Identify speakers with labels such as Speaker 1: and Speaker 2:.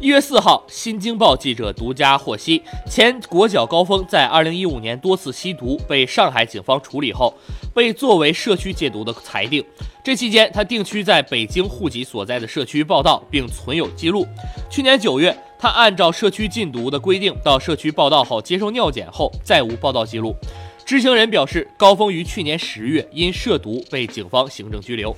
Speaker 1: 一月四号新京报记者独家获悉前国脚高峰在二零一五年多次吸毒被上海警方处理后被作为社区戒毒的裁定这期间他定居在北京户籍所在的社区报道并存有记录。去年九月他按照社区禁毒的规定到社区报道后接受尿检后再无报道记录。知情人表示高峰于去年十月因涉毒被警方行政拘留。